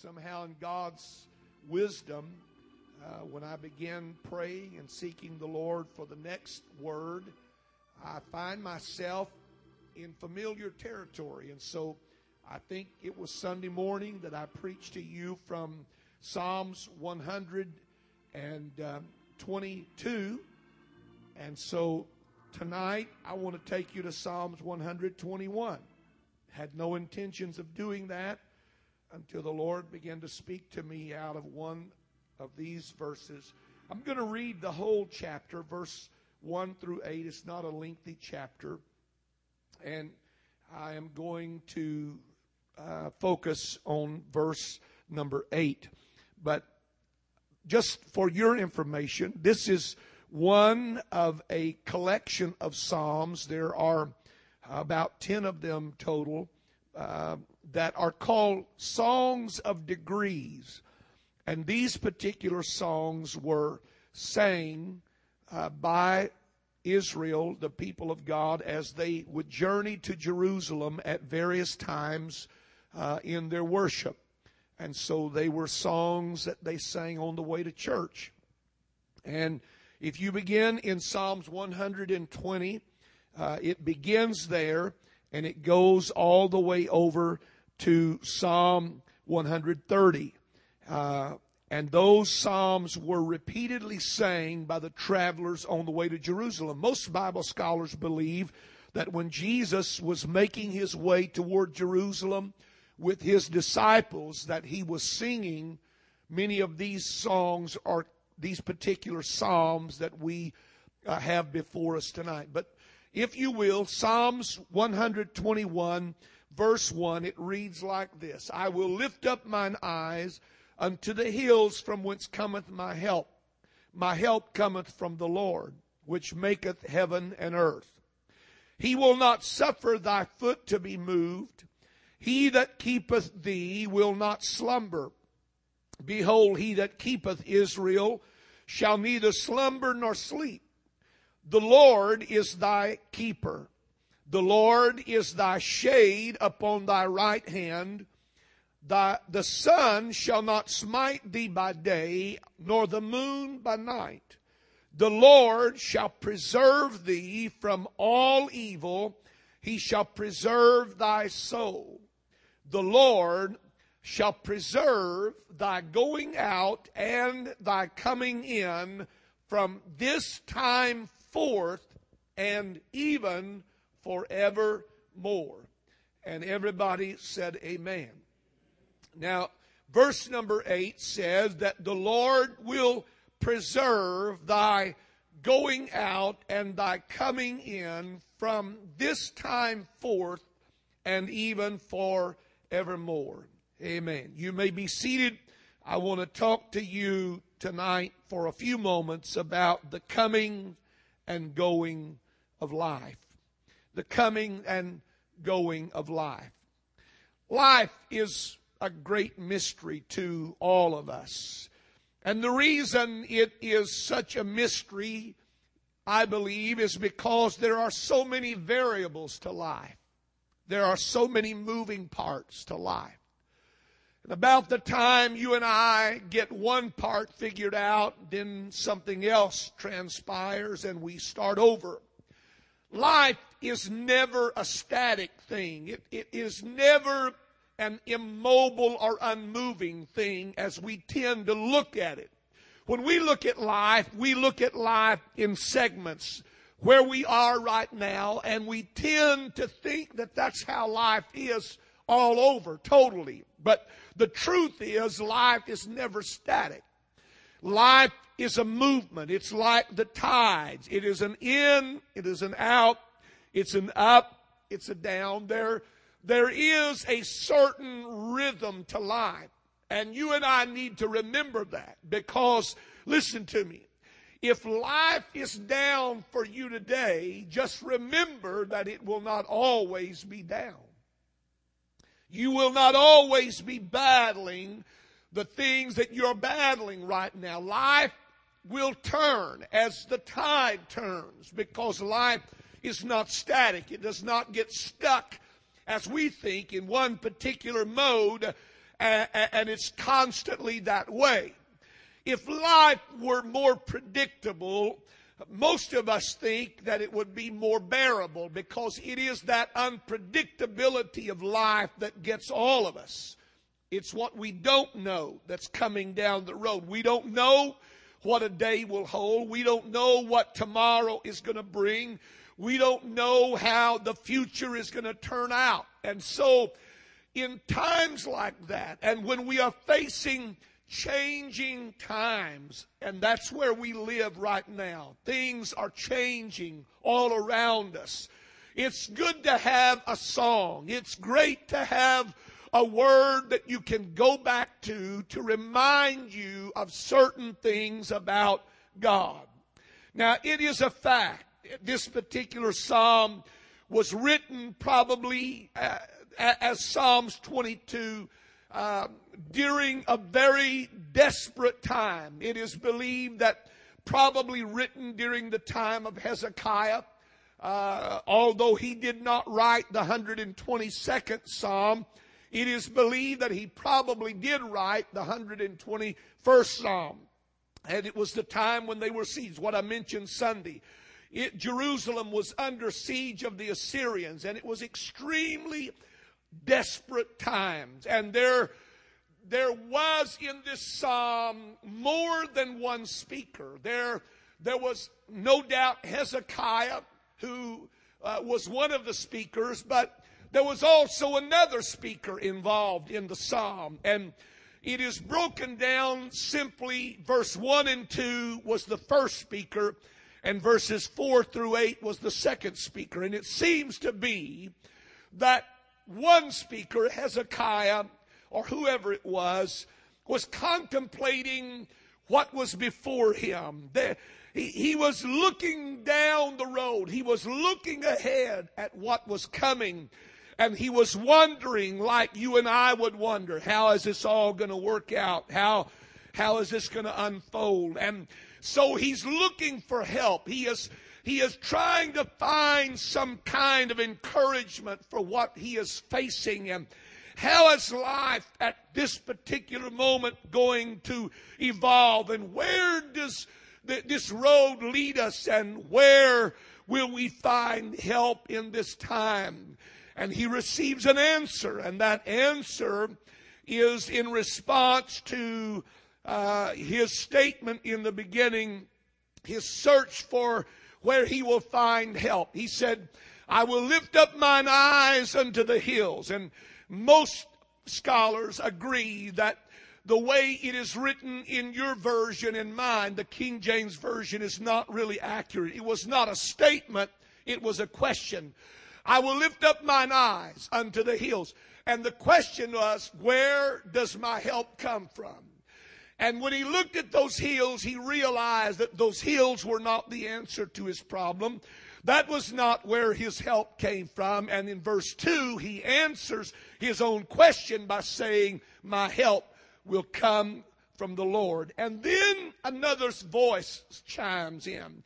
somehow in God's wisdom, uh, when I began praying and seeking the Lord for the next word, I find myself in familiar territory. And so I think it was Sunday morning that I preached to you from Psalms 122. And so tonight I want to take you to Psalms 121. Had no intentions of doing that until the Lord began to speak to me out of one of these verses. I'm going to read the whole chapter, verse 1 through 8. It's not a lengthy chapter. And I am going to uh, focus on verse number 8. But just for your information, this is one of a collection of Psalms. There are about 10 of them total. Uh, that are called songs of degrees. And these particular songs were sang uh, by Israel, the people of God, as they would journey to Jerusalem at various times uh, in their worship. And so they were songs that they sang on the way to church. And if you begin in Psalms 120, uh, it begins there and it goes all the way over to Psalm 130. Uh, and those psalms were repeatedly sang by the travelers on the way to Jerusalem. Most Bible scholars believe that when Jesus was making his way toward Jerusalem with his disciples, that he was singing many of these songs or these particular psalms that we uh, have before us tonight. But if you will, Psalms 121 verse 1, it reads like this I will lift up mine eyes unto the hills from whence cometh my help. My help cometh from the Lord, which maketh heaven and earth. He will not suffer thy foot to be moved. He that keepeth thee will not slumber. Behold, he that keepeth Israel shall neither slumber nor sleep. The Lord is thy keeper. The Lord is thy shade upon thy right hand. Thy, the sun shall not smite thee by day, nor the moon by night. The Lord shall preserve thee from all evil. He shall preserve thy soul. The Lord shall preserve thy going out and thy coming in from this time forth and even forevermore. And everybody said, Amen. Now, verse number 8 says that the Lord will preserve thy going out and thy coming in from this time forth and even forevermore. Amen. You may be seated. I want to talk to you tonight for a few moments about the coming and going of life the coming and going of life. Life is a great mystery to all of us. And the reason it is such a mystery, I believe, is because there are so many variables to life. There are so many moving parts to life. And about the time you and I get one part figured out, then something else transpires and we start over. Life is never a static thing. It, it is never an immobile or unmoving thing as we tend to look at it. When we look at life, we look at life in segments where we are right now and we tend to think that that's how life is all over, totally. But the truth is life is never static. Life is a movement. It's like the tides. It is an in, it is an out, it's an up, it's a down. There, there is a certain rhythm to life. And you and I need to remember that because, listen to me, if life is down for you today, just remember that it will not always be down. You will not always be battling the things that you're battling right now. Life will turn as the tide turns because life is not static. It does not get stuck as we think in one particular mode and, it's constantly that way. If life were more predictable, most of us think that it would be more bearable because it is that unpredictability of life that gets all of us. It's what we don't know that's coming down the road. We don't know what a day will hold. We don't know what tomorrow is going to bring. We don't know how the future is going to turn out. And so, in times like that, and when we are facing changing times, and that's where we live right now. Things are changing all around us. It's good to have a song. It's great to have a word that you can go back to to remind you of certain things about God. Now, it is a fact. This particular psalm was written probably uh, as Psalms 22 uh, during a very desperate time. It is believed that probably written during the time of Hezekiah. Uh, although he did not write the 122nd Psalm, it is believed that he probably did write the 121st Psalm. And it was the time when they were seized, what I mentioned Sunday. It, Jerusalem was under siege of the Assyrians, and it was extremely desperate times. And there, there was in this psalm more than one speaker. There, there was no doubt Hezekiah, who uh, was one of the speakers, but there was also another speaker involved in the psalm. And it is broken down simply verse 1 and 2 was the first speaker, and verses 4 through 8 was the second speaker. And it seems to be that one speaker, Hezekiah, or whoever it was, was contemplating what was before him. He, he was looking down the road. He was looking ahead at what was coming. And he was wondering, like you and I would wonder, how is this all going to work out? How, how is this going to unfold? And so he's looking for help. He is, he is trying to find some kind of encouragement for what he is facing. And how is life at this particular moment going to evolve? And where does this road lead us? And where will we find help in this time? And he receives an answer, and that answer is in response to uh, his statement in the beginning, his search for where he will find help. He said, I will lift up mine eyes unto the hills. And most scholars agree that the way it is written in your version and mine, the King James Version, is not really accurate. It was not a statement, it was a question. I will lift up mine eyes unto the hills. And the question was, where does my help come from? And when he looked at those hills, he realized that those hills were not the answer to his problem. That was not where his help came from. And in verse 2, he answers his own question by saying, My help will come from the Lord. And then another voice chimes in.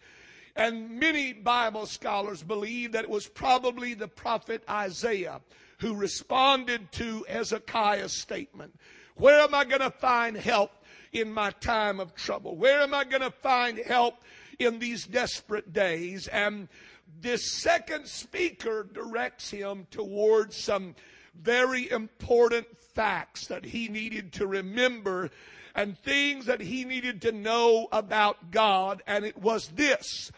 And many Bible scholars believe that it was probably the prophet Isaiah who responded to Hezekiah's statement. Where am I going to find help in my time of trouble? Where am I going to find help in these desperate days? And this second speaker directs him towards some very important facts that he needed to remember and things that he needed to know about God. And it was this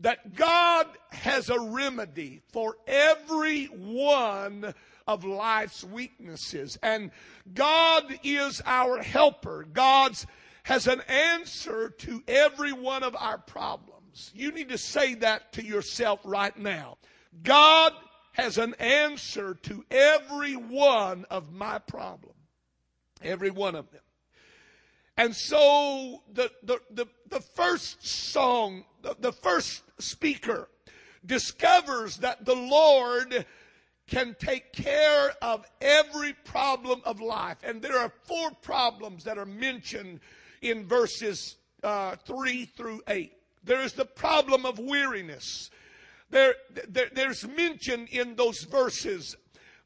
that God has a remedy for every one of life's weaknesses. And God is our helper. God's has an answer to every one of our problems. You need to say that to yourself right now. God has an answer to every one of my problems. Every one of them. And so the, the, the, the first song, the, the first speaker discovers that the Lord can take care of every problem of life. And there are four problems that are mentioned in verses uh, 3 through 8. There is the problem of weariness. There, there, there's mentioned in those verses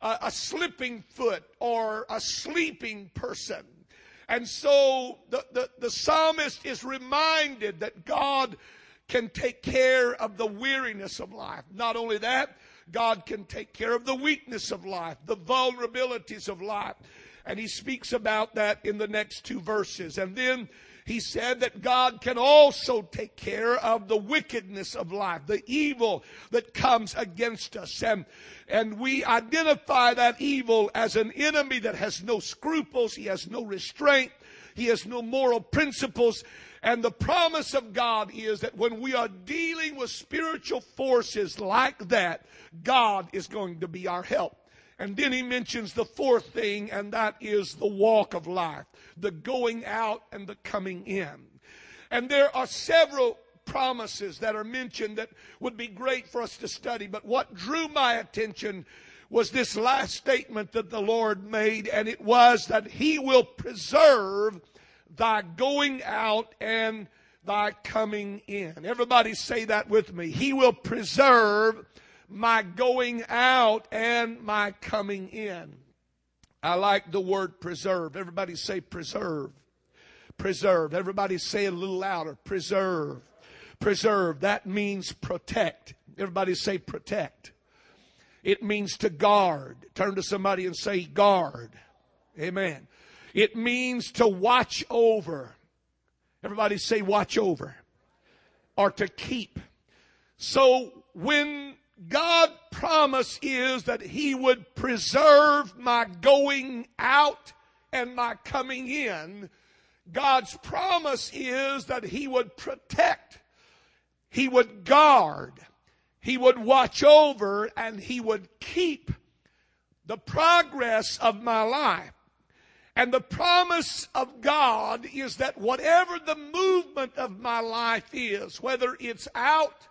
a, a slipping foot or a sleeping person. And so the, the, the psalmist is reminded that God can take care of the weariness of life. Not only that, God can take care of the weakness of life, the vulnerabilities of life. And he speaks about that in the next two verses. And then he said that God can also take care of the wickedness of life, the evil that comes against us. And, and we identify that evil as an enemy that has no scruples, he has no restraint, he has no moral principles. And the promise of God is that when we are dealing with spiritual forces like that, God is going to be our help. And then he mentions the fourth thing, and that is the walk of life, the going out and the coming in. And there are several promises that are mentioned that would be great for us to study, but what drew my attention was this last statement that the Lord made, and it was that He will preserve thy going out and thy coming in. Everybody say that with me. He will preserve my going out and my coming in. I like the word preserve. Everybody say preserve. Preserve. Everybody say it a little louder. Preserve. Preserve. That means protect. Everybody say protect. It means to guard. Turn to somebody and say guard. Amen. It means to watch over. Everybody say watch over. Or to keep. So when God promise is that He would preserve my going out and my coming in. God's promise is that He would protect, He would guard, He would watch over, and He would keep the progress of my life. And the promise of God is that whatever the movement of my life is, whether it's out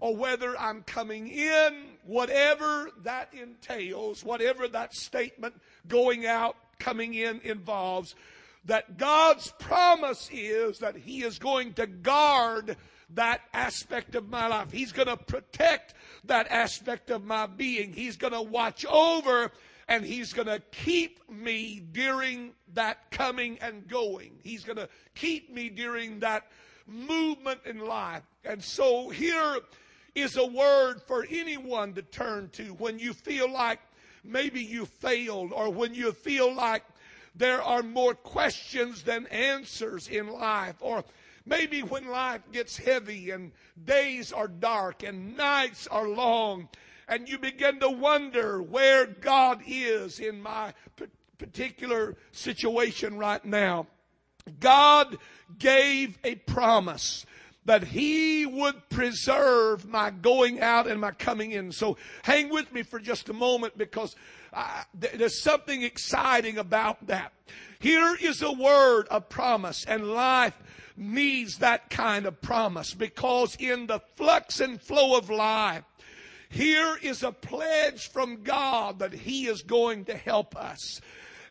or whether I'm coming in, whatever that entails, whatever that statement going out, coming in involves, that God's promise is that He is going to guard that aspect of my life. He's going to protect that aspect of my being. He's going to watch over and He's going to keep me during that coming and going. He's going to keep me during that movement in life. And so here is a word for anyone to turn to when you feel like maybe you failed or when you feel like there are more questions than answers in life or maybe when life gets heavy and days are dark and nights are long and you begin to wonder where God is in my particular situation right now. God gave a promise that he would preserve my going out and my coming in. So hang with me for just a moment because uh, there's something exciting about that. Here is a word of promise and life needs that kind of promise because in the flux and flow of life, here is a pledge from God that He is going to help us.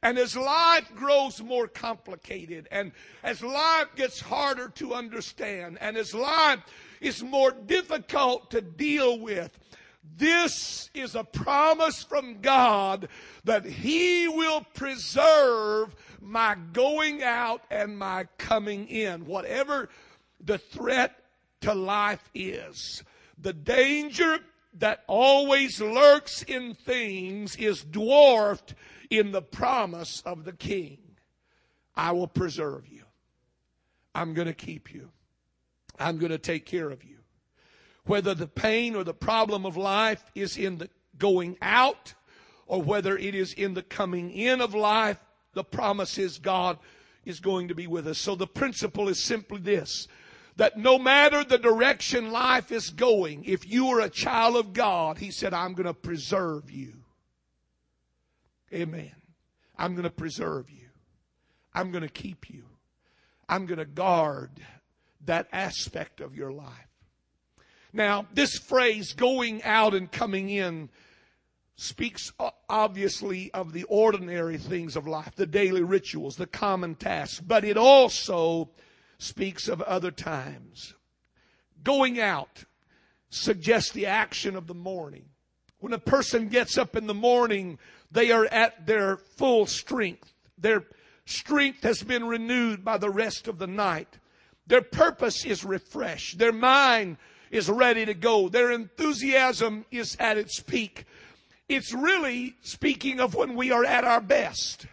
And as life grows more complicated and as life gets harder to understand and as life is more difficult to deal with, this is a promise from God that He will preserve my going out and my coming in. Whatever the threat to life is, the danger that always lurks in things is dwarfed in the promise of the king. I will preserve you. I'm going to keep you. I'm going to take care of you. Whether the pain or the problem of life is in the going out or whether it is in the coming in of life, the promise is God is going to be with us. So the principle is simply this that no matter the direction life is going, if you are a child of God, He said, I'm going to preserve you. Amen. I'm going to preserve you. I'm going to keep you. I'm going to guard that aspect of your life. Now, this phrase, going out and coming in, speaks uh, obviously of the ordinary things of life, the daily rituals, the common tasks, but it also speaks of other times. Going out suggests the action of the morning. When a person gets up in the morning, They are at their full strength. Their strength has been renewed by the rest of the night. Their purpose is refreshed. Their mind is ready to go. Their enthusiasm is at its peak. It's really speaking of when we are at our best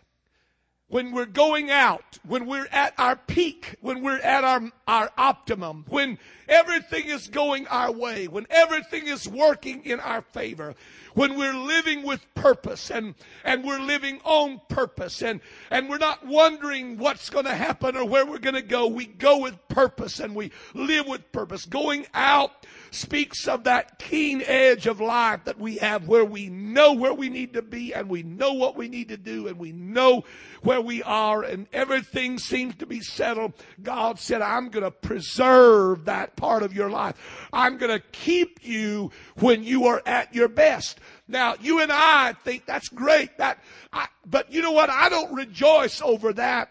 when we're going out, when we're at our peak, when we're at our, our optimum, when everything is going our way, when everything is working in our favor, when we're living with purpose and, and we're living on purpose and, and we're not wondering what's going to happen or where we're going to go. We go with purpose and we live with purpose. Going out speaks of that keen edge of life that we have where we know where we need to be and we know what we need to do and we know where we are and everything seems to be settled. God said, I'm going to preserve that part of your life. I'm going to keep you when you are at your best. Now, you and I think that's great. That, I, but you know what? I don't rejoice over that.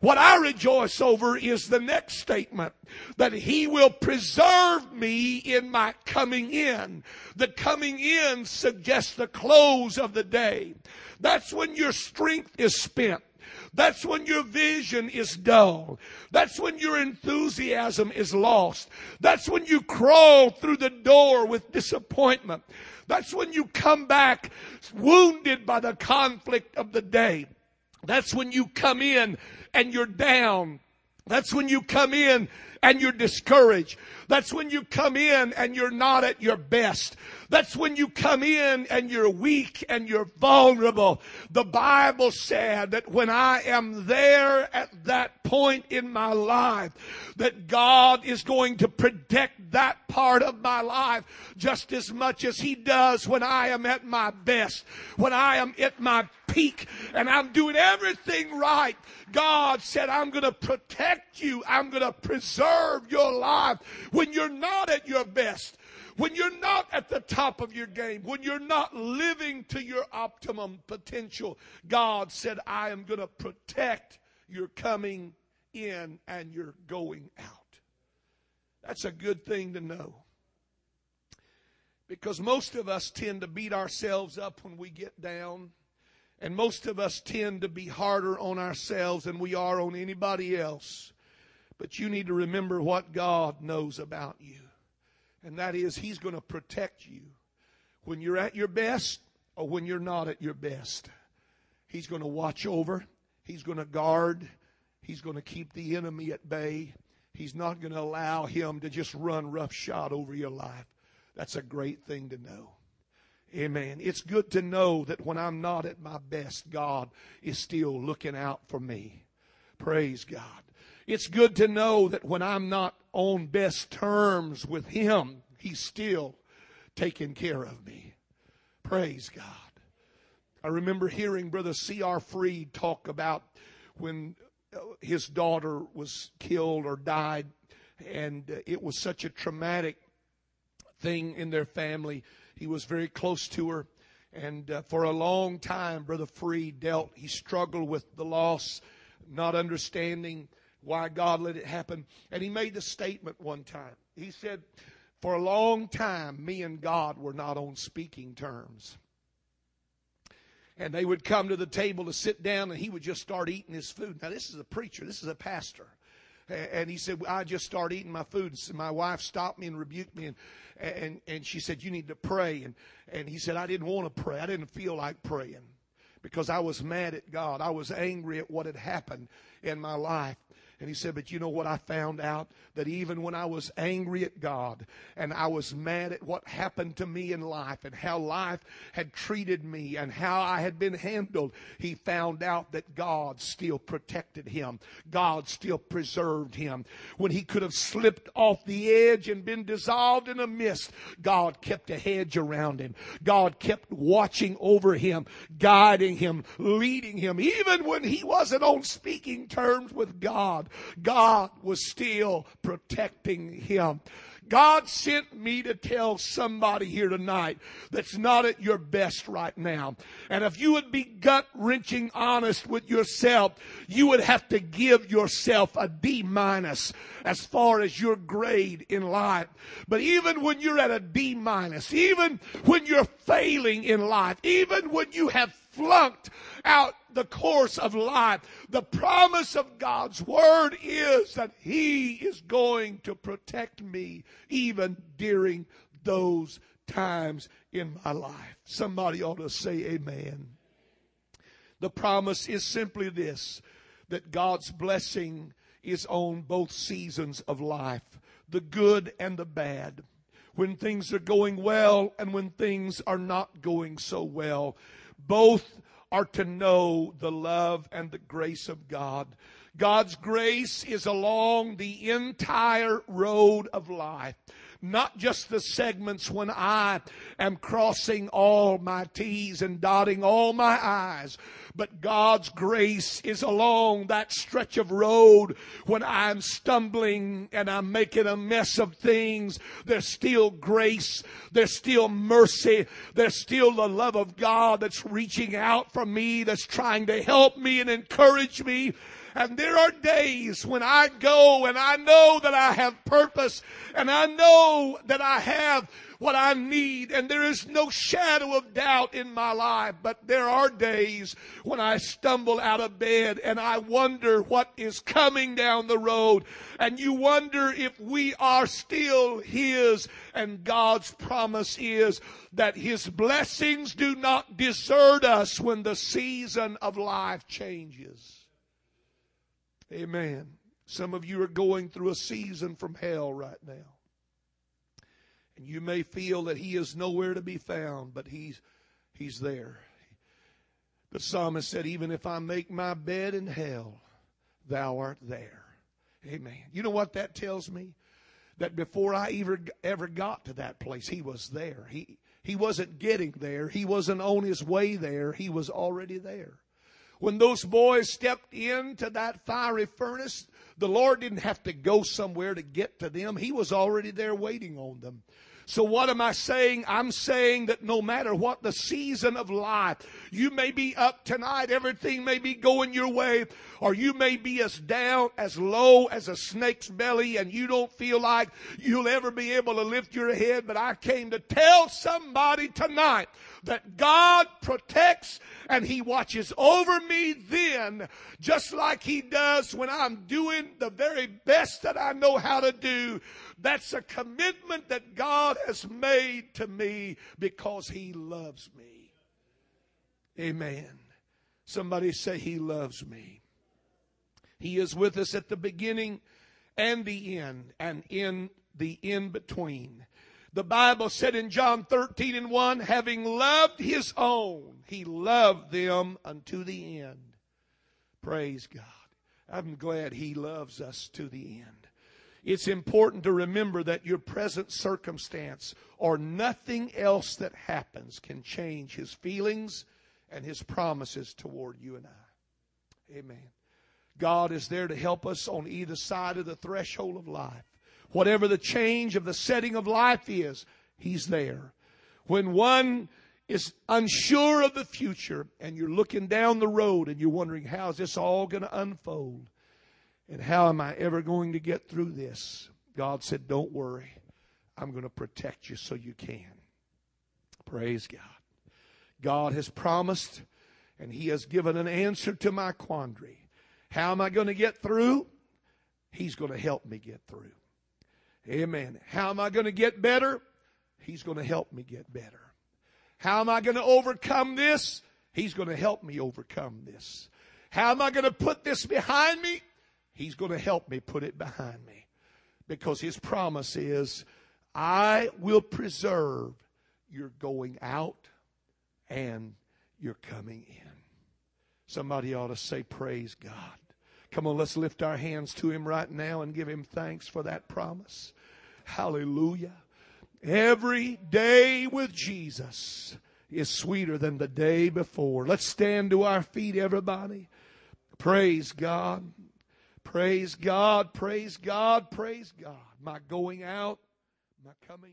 What I rejoice over is the next statement that he will preserve me in my coming in. The coming in suggests the close of the day. That's when your strength is spent. That's when your vision is dull. That's when your enthusiasm is lost. That's when you crawl through the door with disappointment. That's when you come back wounded by the conflict of the day. That's when you come in and you're down. That's when you come in and you're discouraged. That's when you come in and you're not at your best. That's when you come in and you're weak and you're vulnerable. The Bible said that when I am there at that point in my life, that God is going to protect that part of my life just as much as He does when I am at my best, when I am at my peak and I'm doing everything right. God said, I'm going to protect you. I'm going to preserve your life when you're not at your best, when you're not at the top of your game, when you're not living to your optimum potential, God said, I am going to protect your coming in and your going out. That's a good thing to know. Because most of us tend to beat ourselves up when we get down. And most of us tend to be harder on ourselves than we are on anybody else. But you need to remember what God knows about you. And that is, He's going to protect you when you're at your best or when you're not at your best. He's going to watch over. He's going to guard. He's going to keep the enemy at bay. He's not going to allow him to just run roughshod over your life. That's a great thing to know. Amen. It's good to know that when I'm not at my best, God is still looking out for me. Praise God. It's good to know that when I'm not on best terms with Him, He's still taking care of me. Praise God. I remember hearing Brother C.R. Freed talk about when uh, his daughter was killed or died, and uh, it was such a traumatic thing in their family. He was very close to her. And uh, for a long time, Brother Freed dealt, he struggled with the loss, not understanding why God let it happen. And he made the statement one time. He said, For a long time, me and God were not on speaking terms. And they would come to the table to sit down, and he would just start eating his food. Now, this is a preacher, this is a pastor. And he said, I just start eating my food. So my wife stopped me and rebuked me. And, and, and she said, You need to pray. And, and he said, I didn't want to pray. I didn't feel like praying because I was mad at God. I was angry at what had happened in my life. And he said, But you know what I found out? That even when I was angry at God and I was mad at what happened to me in life and how life had treated me and how I had been handled, he found out that God still protected him. God still preserved him. When he could have slipped off the edge and been dissolved in a mist, God kept a hedge around him. God kept watching over him, guiding him, leading him, even when he wasn't on speaking terms with God. God. Was still protecting him. God sent me to tell somebody here tonight that's not at your best right now. And if you would be gut wrenching honest with yourself, you would have to give yourself a D minus as far as your grade in life. But even when you're at a D minus, even when you're failing in life, even when you have flunked out the course of life. The promise of God's word is that He is going to protect me even during those times in my life. Somebody ought to say amen. The promise is simply this, that God's blessing is on both seasons of life, the good and the bad when things are going well and when things are not going so well. Both are to know the love and the grace of God. God's grace is along the entire road of life not just the segments when I am crossing all my T's and dotting all my I's, but God's grace is along that stretch of road when I'm stumbling and I'm making a mess of things. There's still grace. There's still mercy. There's still the love of God that's reaching out for me, that's trying to help me and encourage me. And there are days when I go and I know that I have purpose and I know that I have what I need and there is no shadow of doubt in my life. But there are days when I stumble out of bed and I wonder what is coming down the road and you wonder if we are still His and God's promise is that His blessings do not desert us when the season of life changes. Amen. Some of you are going through a season from hell right now. And you may feel that he is nowhere to be found, but he's, he's there. The psalmist said, even if I make my bed in hell, thou art there. Amen. You know what that tells me? That before I ever, ever got to that place, he was there. He, he wasn't getting there. He wasn't on his way there. He was already there. When those boys stepped into that fiery furnace, the Lord didn't have to go somewhere to get to them. He was already there waiting on them. So what am I saying? I'm saying that no matter what the season of life, you may be up tonight, everything may be going your way, or you may be as down, as low as a snake's belly, and you don't feel like you'll ever be able to lift your head, but I came to tell somebody tonight that God protects and He watches over me then, just like He does when I'm doing the very best that I know how to do. That's a commitment that God has made to me because He loves me. Amen. Somebody say He loves me. He is with us at the beginning and the end and in the in between. The Bible said in John 13 and 1, having loved his own, he loved them unto the end. Praise God. I'm glad he loves us to the end. It's important to remember that your present circumstance or nothing else that happens can change his feelings and his promises toward you and I. Amen. God is there to help us on either side of the threshold of life. Whatever the change of the setting of life is, He's there. When one is unsure of the future and you're looking down the road and you're wondering, how is this all going to unfold? And how am I ever going to get through this? God said, don't worry. I'm going to protect you so you can. Praise God. God has promised and He has given an answer to my quandary. How am I going to get through? He's going to help me get through. Amen. How am I going to get better? He's going to help me get better. How am I going to overcome this? He's going to help me overcome this. How am I going to put this behind me? He's going to help me put it behind me. Because his promise is, I will preserve your going out and your coming in. Somebody ought to say, Praise God. Come on, let's lift our hands to Him right now and give Him thanks for that promise. Hallelujah. Every day with Jesus is sweeter than the day before. Let's stand to our feet, everybody. Praise God. Praise God. Praise God. Praise God. My going out My coming